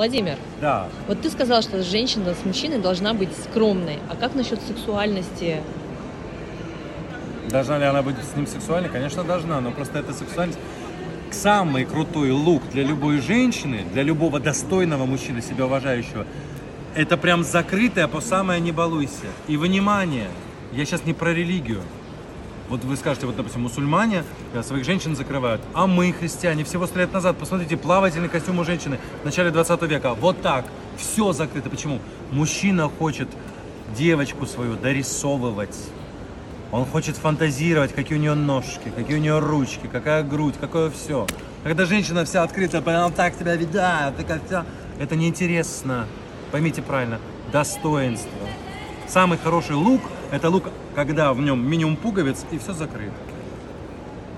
Владимир, Да. вот ты сказал, что женщина с мужчиной должна быть скромной. А как насчет сексуальности? Должна ли она быть с ним сексуальной? Конечно, должна, но просто эта сексуальность самый крутой лук для любой женщины, для любого достойного мужчины, себя уважающего, это прям закрытое по самое не балуйся. И внимание, я сейчас не про религию. Вот вы скажете, вот, допустим, мусульмане э, своих женщин закрывают, а мы, христиане, всего сто лет назад, посмотрите, плавательный костюм у женщины в начале 20 века, вот так, все закрыто. Почему? Мужчина хочет девочку свою дорисовывать. Он хочет фантазировать, какие у нее ножки, какие у нее ручки, какая грудь, какое все. Когда женщина вся открыта, она так тебя видает, такая вся... Это неинтересно. Поймите правильно, достоинство. Самый хороший лук – это лук, когда в нем минимум пуговиц и все закрыто.